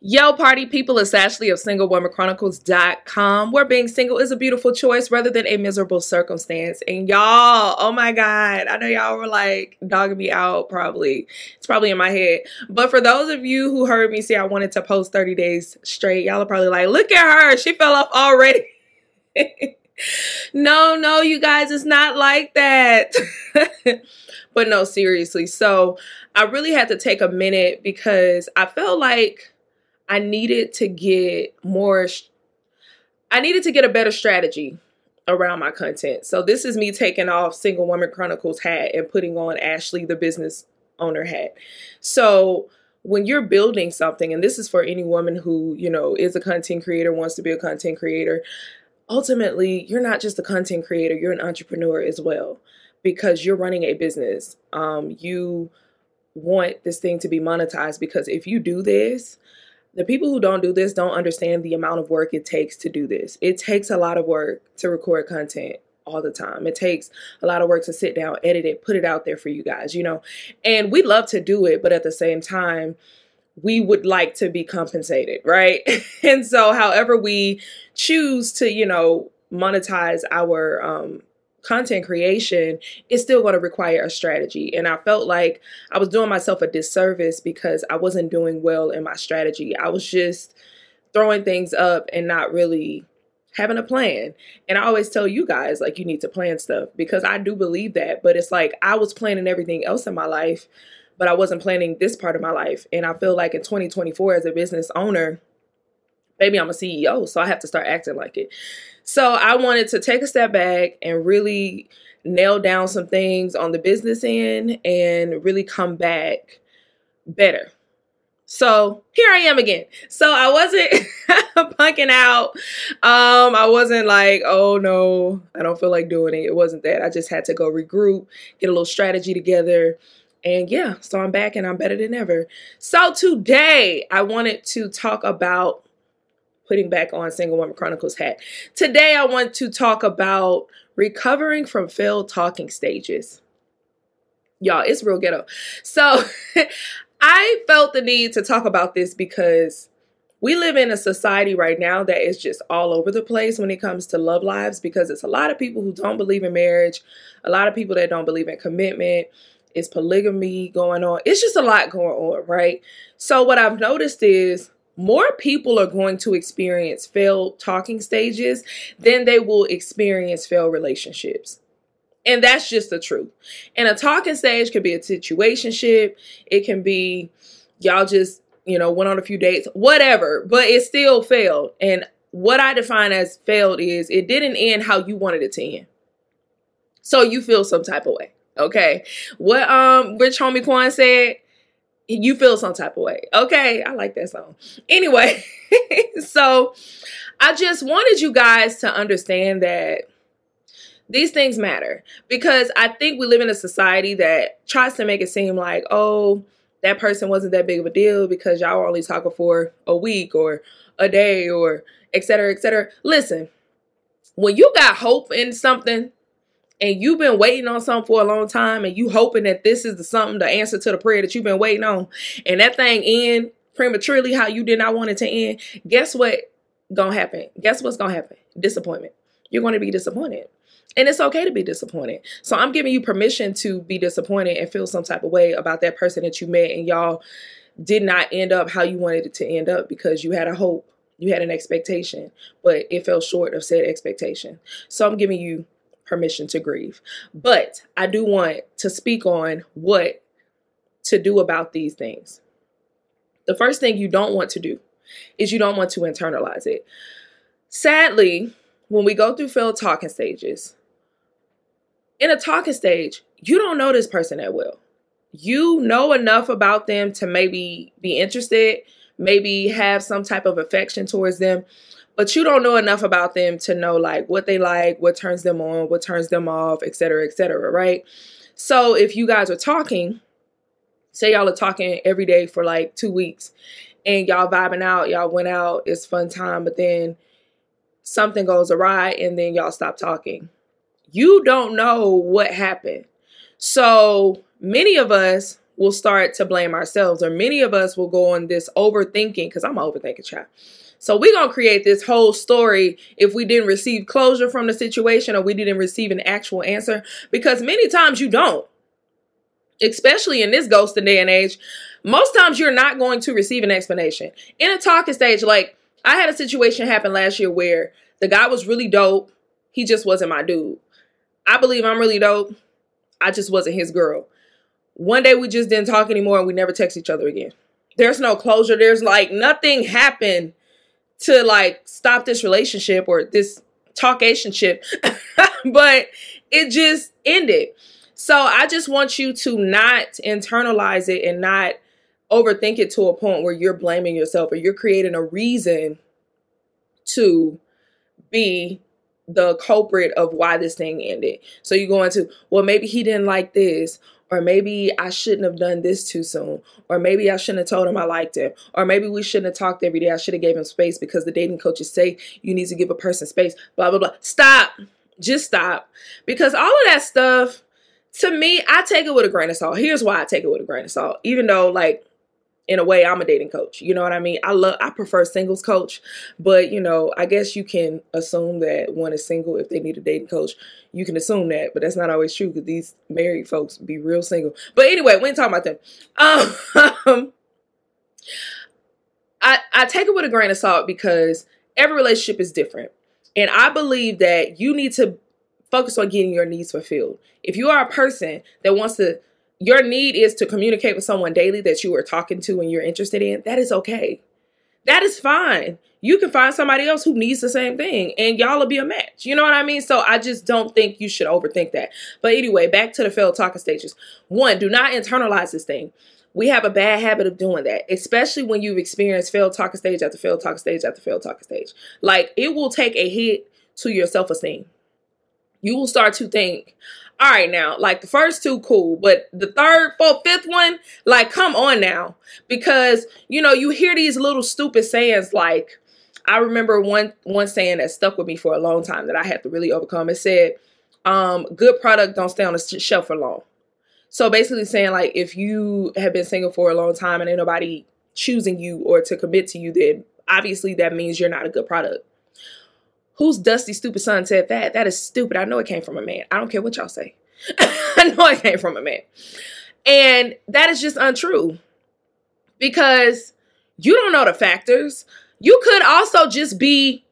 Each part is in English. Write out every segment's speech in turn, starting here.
Yo, party people, it's Ashley of SingleWomanChronicles.com, where being single is a beautiful choice rather than a miserable circumstance. And y'all, oh my God, I know y'all were like dogging me out, probably. It's probably in my head. But for those of you who heard me say I wanted to post 30 days straight, y'all are probably like, look at her, she fell off already. no, no, you guys, it's not like that. but no, seriously. So I really had to take a minute because I felt like I needed to get more, I needed to get a better strategy around my content. So this is me taking off Single Woman Chronicles hat and putting on Ashley, the business owner hat. So when you're building something, and this is for any woman who, you know, is a content creator, wants to be a content creator, ultimately, you're not just a content creator, you're an entrepreneur as well because you're running a business. Um, you want this thing to be monetized because if you do this, the people who don't do this don't understand the amount of work it takes to do this. It takes a lot of work to record content all the time. It takes a lot of work to sit down, edit it, put it out there for you guys, you know. And we love to do it, but at the same time, we would like to be compensated, right? and so however we choose to, you know, monetize our um content creation is still going to require a strategy. And I felt like I was doing myself a disservice because I wasn't doing well in my strategy. I was just throwing things up and not really having a plan. And I always tell you guys, like, you need to plan stuff because I do believe that. But it's like I was planning everything else in my life, but I wasn't planning this part of my life. And I feel like in 2024, as a business owner, maybe I'm a CEO, so I have to start acting like it. So I wanted to take a step back and really nail down some things on the business end and really come back better. So here I am again. So I wasn't punking out. Um, I wasn't like, oh no, I don't feel like doing it. It wasn't that. I just had to go regroup, get a little strategy together. And yeah, so I'm back and I'm better than ever. So today I wanted to talk about putting back on Single Woman Chronicles hat. Today, I want to talk about recovering from failed talking stages. Y'all, it's real ghetto. So, I felt the need to talk about this because we live in a society right now that is just all over the place when it comes to love lives because it's a lot of people who don't believe in marriage, a lot of people that don't believe in commitment. It's polygamy going on. It's just a lot going on, right? So, what I've noticed is more people are going to experience failed talking stages than they will experience failed relationships. And that's just the truth. And a talking stage could be a situationship, it can be y'all just, you know, went on a few dates, whatever, but it still failed. And what I define as failed is it didn't end how you wanted it to end. So you feel some type of way. Okay. What um Rich Homie Quan said, you feel some type of way. Okay, I like that song. Anyway, so I just wanted you guys to understand that these things matter because I think we live in a society that tries to make it seem like, oh, that person wasn't that big of a deal because y'all only talking for a week or a day or et cetera, et cetera. Listen, when you got hope in something and you've been waiting on something for a long time and you hoping that this is the something, the answer to the prayer that you've been waiting on, and that thing end prematurely how you did not want it to end, guess what gonna happen? Guess what's gonna happen? Disappointment. You're gonna be disappointed. And it's okay to be disappointed. So I'm giving you permission to be disappointed and feel some type of way about that person that you met and y'all did not end up how you wanted it to end up because you had a hope you had an expectation, but it fell short of said expectation. So I'm giving you permission to grieve. But I do want to speak on what to do about these things. The first thing you don't want to do is you don't want to internalize it. Sadly, when we go through failed talking stages, in a talking stage, you don't know this person that well. You know enough about them to maybe be interested, maybe have some type of affection towards them, but you don't know enough about them to know like what they like, what turns them on, what turns them off, etc., etc., right? So if you guys are talking, say y'all are talking every day for like 2 weeks and y'all vibing out, y'all went out, it's fun time, but then something goes awry and then y'all stop talking. You don't know what happened. So many of us will start to blame ourselves, or many of us will go on this overthinking because I'm an overthinking child. So we're gonna create this whole story if we didn't receive closure from the situation or we didn't receive an actual answer, because many times you don't. Especially in this ghosting day and age, most times you're not going to receive an explanation. In a talking stage, like I had a situation happen last year where the guy was really dope. He just wasn't my dude. I believe I'm really dope. I just wasn't his girl. One day we just didn't talk anymore and we never text each other again. There's no closure. There's like nothing happened to like stop this relationship or this talkationship, but it just ended. So I just want you to not internalize it and not overthink it to a point where you're blaming yourself or you're creating a reason to be the culprit of why this thing ended. So you go into, well, maybe he didn't like this, or maybe I shouldn't have done this too soon, or maybe I shouldn't have told him I liked him, or maybe we shouldn't have talked every day. I should have gave him space because the dating coaches say you need to give a person space. Blah blah blah. Stop. Just stop. Because all of that stuff, to me, I take it with a grain of salt. Here's why I take it with a grain of salt. Even though, like, in a way I'm a dating coach. You know what I mean? I love I prefer singles coach, but you know, I guess you can assume that one is single if they need a dating coach. You can assume that, but that's not always true because these married folks be real single. But anyway, we ain't talking about them. Um, I I take it with a grain of salt because every relationship is different. And I believe that you need to focus on getting your needs fulfilled. If you are a person that wants to your need is to communicate with someone daily that you are talking to and you're interested in, that is okay. That is fine. You can find somebody else who needs the same thing and y'all will be a match. You know what I mean? So I just don't think you should overthink that. But anyway, back to the failed talking stages. One, do not internalize this thing. We have a bad habit of doing that, especially when you've experienced failed talking stage after failed talking stage after failed talking stage. Like it will take a hit to your self esteem. You will start to think, all right now like the first two cool but the third fourth fifth one like come on now. Because you know you hear these little stupid sayings like i remember one one saying that stuck with me for a long time that i had to really overcome. It said um good product don't stay on the shelf for long. So basically saying like if you have been single for a long time and ain't nobody choosing you or to commit to you then obviously that means you're not a good product Whose dusty, stupid son said that? That is stupid. I know it came from a man. I don't care what y'all say. I know it came from a man. And that is just untrue because you don't know the factors. You could also just be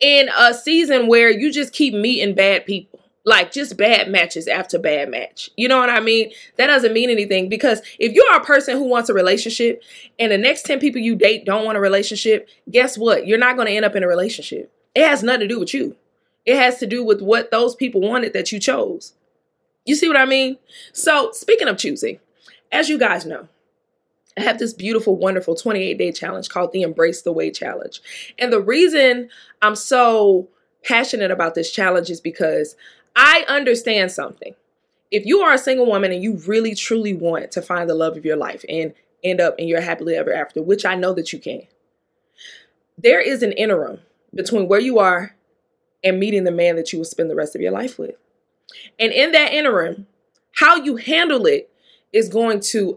in a season where you just keep meeting bad people. Like just bad matches after bad match. You know what I mean? That doesn't mean anything because if you're a person who wants a relationship and the next 10 people you date don't want a relationship, guess what? You're not going to end up in a relationship. It has nothing to do with you. It has to do with what those people wanted that you chose. You see what I mean? So, speaking of choosing, as you guys know, I have this beautiful, wonderful 28 day challenge called the Embrace the Wait Challenge. And the reason I'm so passionate about this challenge is because I understand something. if you are a single woman and you really truly want to find the love of your life and end up in your happily ever after, which I know that you can, there is an interim between where you are and meeting the man that you will spend the rest of your life with. And in that interim, how you handle it is going to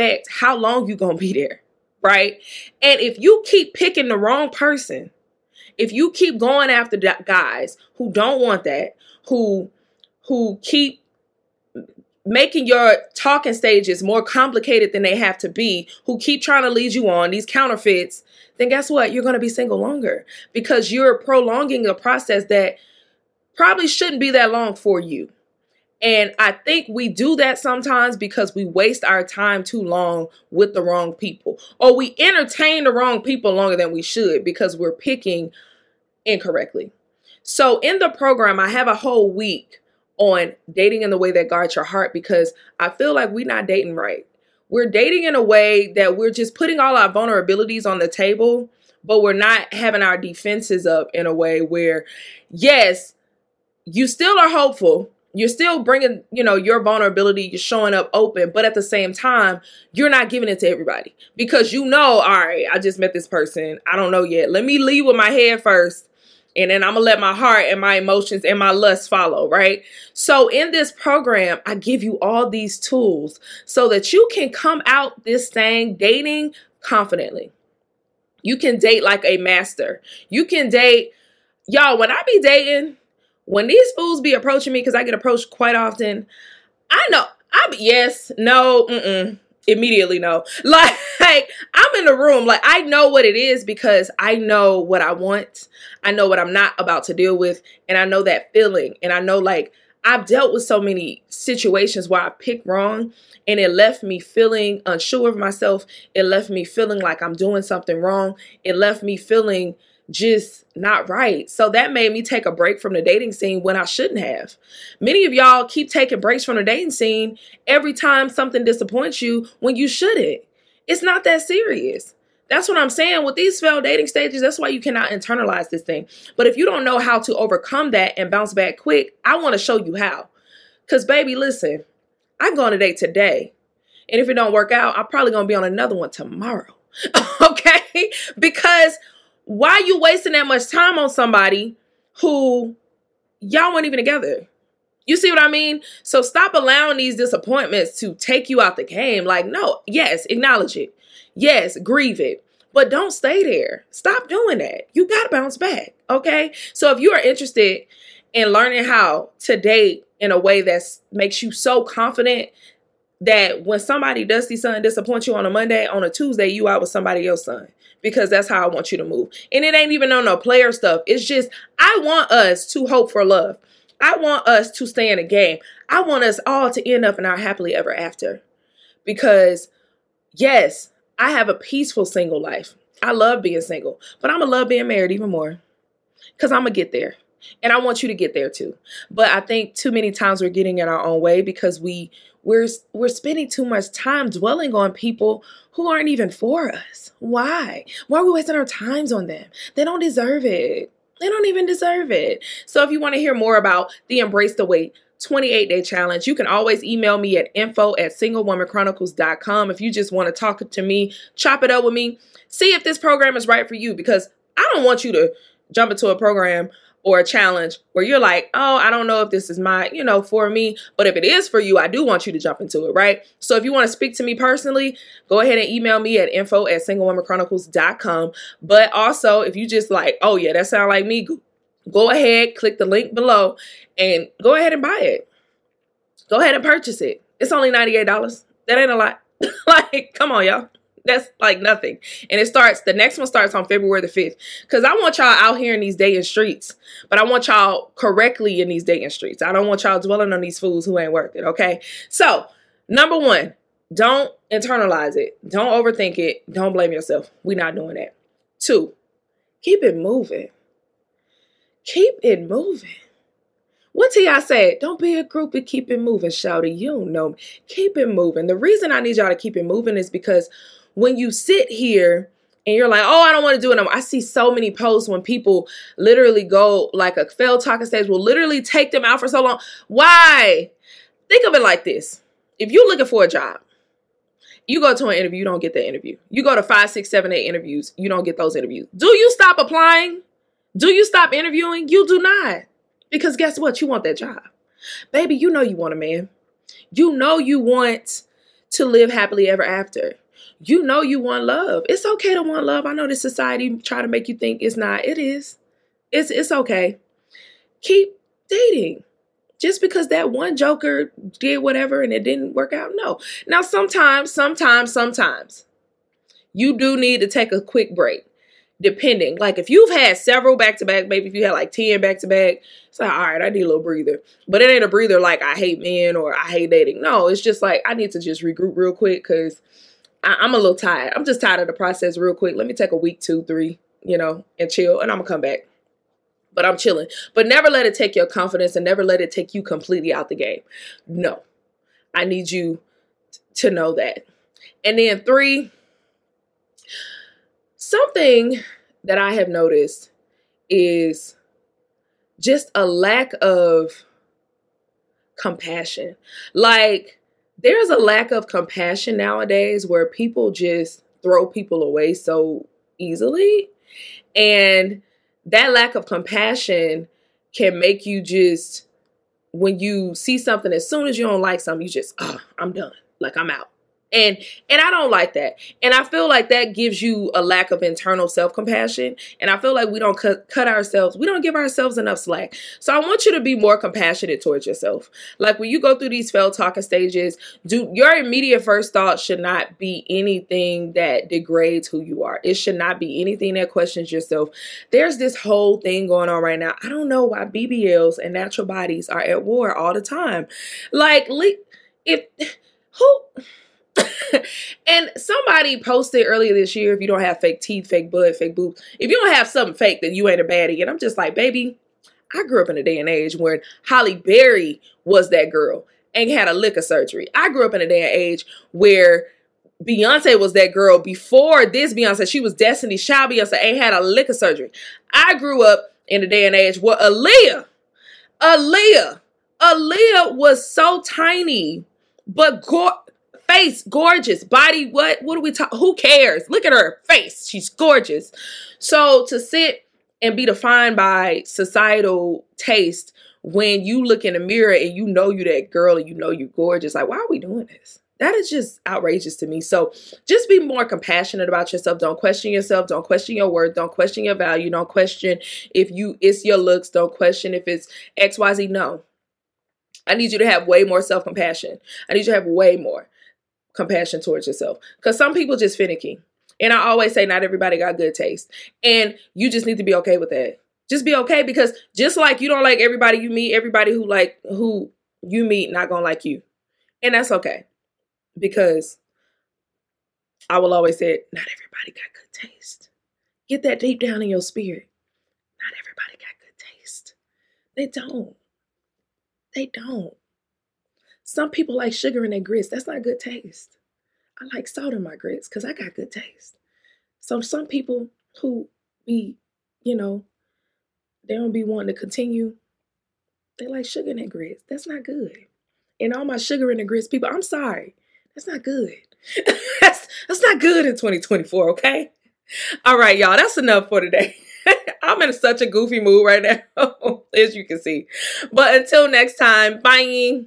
affect how long you gonna be there, right? And if you keep picking the wrong person, if you keep going after guys who don't want that, who who keep making your talking stages more complicated than they have to be, who keep trying to lead you on these counterfeits, then guess what? You're going to be single longer because you're prolonging a process that probably shouldn't be that long for you. And I think we do that sometimes because we waste our time too long with the wrong people, or we entertain the wrong people longer than we should because we're picking incorrectly. So, in the program, I have a whole week on dating in the way that guards your heart because I feel like we're not dating right. We're dating in a way that we're just putting all our vulnerabilities on the table, but we're not having our defenses up in a way where, yes, you still are hopeful you're still bringing you know your vulnerability you're showing up open but at the same time you're not giving it to everybody because you know all right i just met this person. I don't know yet. Let me lead with my head first and then i'm gonna let my heart and my emotions and my lust follow right? So in this program i give you all these tools so that you can come out this thing dating confidently. You can date like a master. You can date y'all when i be dating when these fools be approaching me, because I get approached quite often, I know I be yes, no, mm-mm, immediately no. Like, like I'm in the room, like I know what it is because I know what I want. I know what I'm not about to deal with, and I know that feeling. And I know like I've dealt with so many situations where I picked wrong and it left me feeling unsure of myself. It left me feeling like I'm doing something wrong. It left me feeling just not right. So that made me take a break from the dating scene when I shouldn't have. Many of y'all keep taking breaks from the dating scene every time something disappoints you when you shouldn't. It's not that serious. That's what I'm saying. With these failed dating stages, that's why you cannot internalize this thing. But if you don't know how to overcome that and bounce back quick, I want to show you how. Because, baby, listen, I go on a date today. And if it don't work out, I'm probably going to be on another one tomorrow. okay? Because why are you wasting that much time on somebody who y'all weren't even together? You see what I mean? So stop allowing these disappointments to take you out the game. Like, no, yes, acknowledge it. Yes, grieve it. But don't stay there. Stop doing that. You got to bounce back. Okay. So if you are interested in learning how to date in a way that makes you so confident that when somebody does see something disappoint you on a Monday, on a Tuesday, you out with somebody else, son because that's how I want you to move. And it ain't even on no player stuff. It's just I want us to hope for love. I want us to stay in a game. I want us all to end up in our happily ever after. Because yes, I have a peaceful single life. I love being single, but I'm gonna love being married even more. Cause I'm gonna get there. And I want you to get there too. But I think too many times we're getting in our own way because we we're we're spending too much time dwelling on people who aren't even for us. Why? Why are we wasting our times on them? They don't deserve it. They don't even deserve it. So if you want to hear more about the Embrace the Wait 28 day challenge, you can always email me at info at singlewomanchronicles.com. If you just want to talk to me, chop it up with me, see if this program is right for you because I don't want you to jump into a program or a challenge where you're like, oh, I don't know if this is my, you know, for me. But if it is for you, I do want you to jump into it, right? So if you want to speak to me personally, go ahead and email me at info at singlewomanchronicles.com. But also, if you just like, oh, yeah, that sounds like me, go ahead, click the link below and go ahead and buy it. Go ahead and purchase it. It's only $98. That ain't a lot. like, come on, y'all. That's like nothing. And it starts, the next one starts on February the 5th. Because I want y'all out here in these day dating streets, but I want y'all correctly in these day dating streets. I don't want y'all dwelling on these fools who ain't worth it, okay? So, number one, don't internalize it. Don't overthink it. Don't blame yourself. We're not doing that. Two, keep it moving. Keep it moving. What T.I. said, don't be a groupie, keep it moving, shouty. You know. Keep it moving. The reason I need y'all to keep it moving is because when you sit here and you're like, oh, I don't want to do it anymore. I see so many posts when people literally go like a failed talking stage will literally take them out for so long. Why? Think of it like this. If you're looking for a job, you go to an interview, you don't get the interview. You go to five, six, seven, eight interviews, you don't get those interviews. Do you stop applying? Do you stop interviewing? You do not. Because guess what? You want that job. Baby, you know you want a man. You know you want to live happily ever after. You know you want love. It's okay to want love. I know this society try to make you think it's not. It is. It's it's okay. Keep dating. Just because that one joker did whatever and it didn't work out. No. Now sometimes, sometimes, sometimes you do need to take a quick break depending. Like if you've had several back to back, maybe if you had like 10 back to back, it's like, all right, I need a little breather. But it ain't a breather like I hate men or I hate dating. No, it's just like I need to just regroup real quick because I'm a little tired. I'm just tired of the process real quick. Let me take a week, two, three, you know, and chill, and I'm gonna come back. But I'm chilling. But never let it take your confidence and never let it take you completely out the game. No. I need you to know that. And then three, Something that I have noticed is just a lack of compassion. Like, there's a lack of compassion nowadays where people just throw people away so easily. And that lack of compassion can make you just, when you see something, as soon as you don't like something, you just, oh, I'm done. Like, I'm out and and i don't like that. And i feel like that gives you a lack of internal self-compassion. And i feel like we don't cut, cut ourselves we don't give ourselves enough slack. So i want you to be more compassionate towards yourself. Like when you go through these failed talking stages do your immediate first thought should not be anything that degrades who you are. It should not be anything that questions yourself. There's this whole thing going on right now. I don't know why bbls and natural bodies are at war all the time. Like if who and somebody posted earlier this year if you don't have fake teeth, fake blood, fake boobs, if you don't have something fake, then you ain't a baddie. And I'm just like, baby, I grew up in a day and age when Halle Berry was that girl and had a liquor surgery. I grew up in a day and age where Beyonce was that girl before this Beyonce. She was Destiny Child Beyonce and had a liquor surgery. I grew up in a day and age where Aaliyah, Aaliyah, Aaliyah was so tiny, but go- face gorgeous. Body what what do we talk who cares? Look at her face. She's gorgeous. So to sit and be defined by societal taste when you look in the mirror and you know you that girl and you know you're gorgeous like why are we doing this? That is just outrageous to me. So just be more compassionate about yourself. Don't question yourself. Don't question your worth. Don't question your value. Don't question if you it's your looks. Don't question if it's xyz no. I need you to have way more self compassion. I need you to have way more compassion towards yourself. Because some people just finicky. And I always say not everybody got good taste. And you just need to be okay with that. Just be okay because just like you don't like everybody you meet, everybody who like who you meet not gonna like you. And that's okay. Because I will always say not everybody got good taste. Get that deep down in your spirit. Not everybody got good taste. They don't. They don't. Some people like sugar in their grits. That's not good taste. I like salt in my grits because I got good taste. So some people who be, you know, they don't be wanting to continue. They like sugar in their grits. That's not good. And all my sugar in the grits people, I'm sorry. That's not good. that's, that's not good in 2024, okay? All right, y'all, that's enough for today. I'm in such a goofy mood right now, as you can see. But until next time, bye.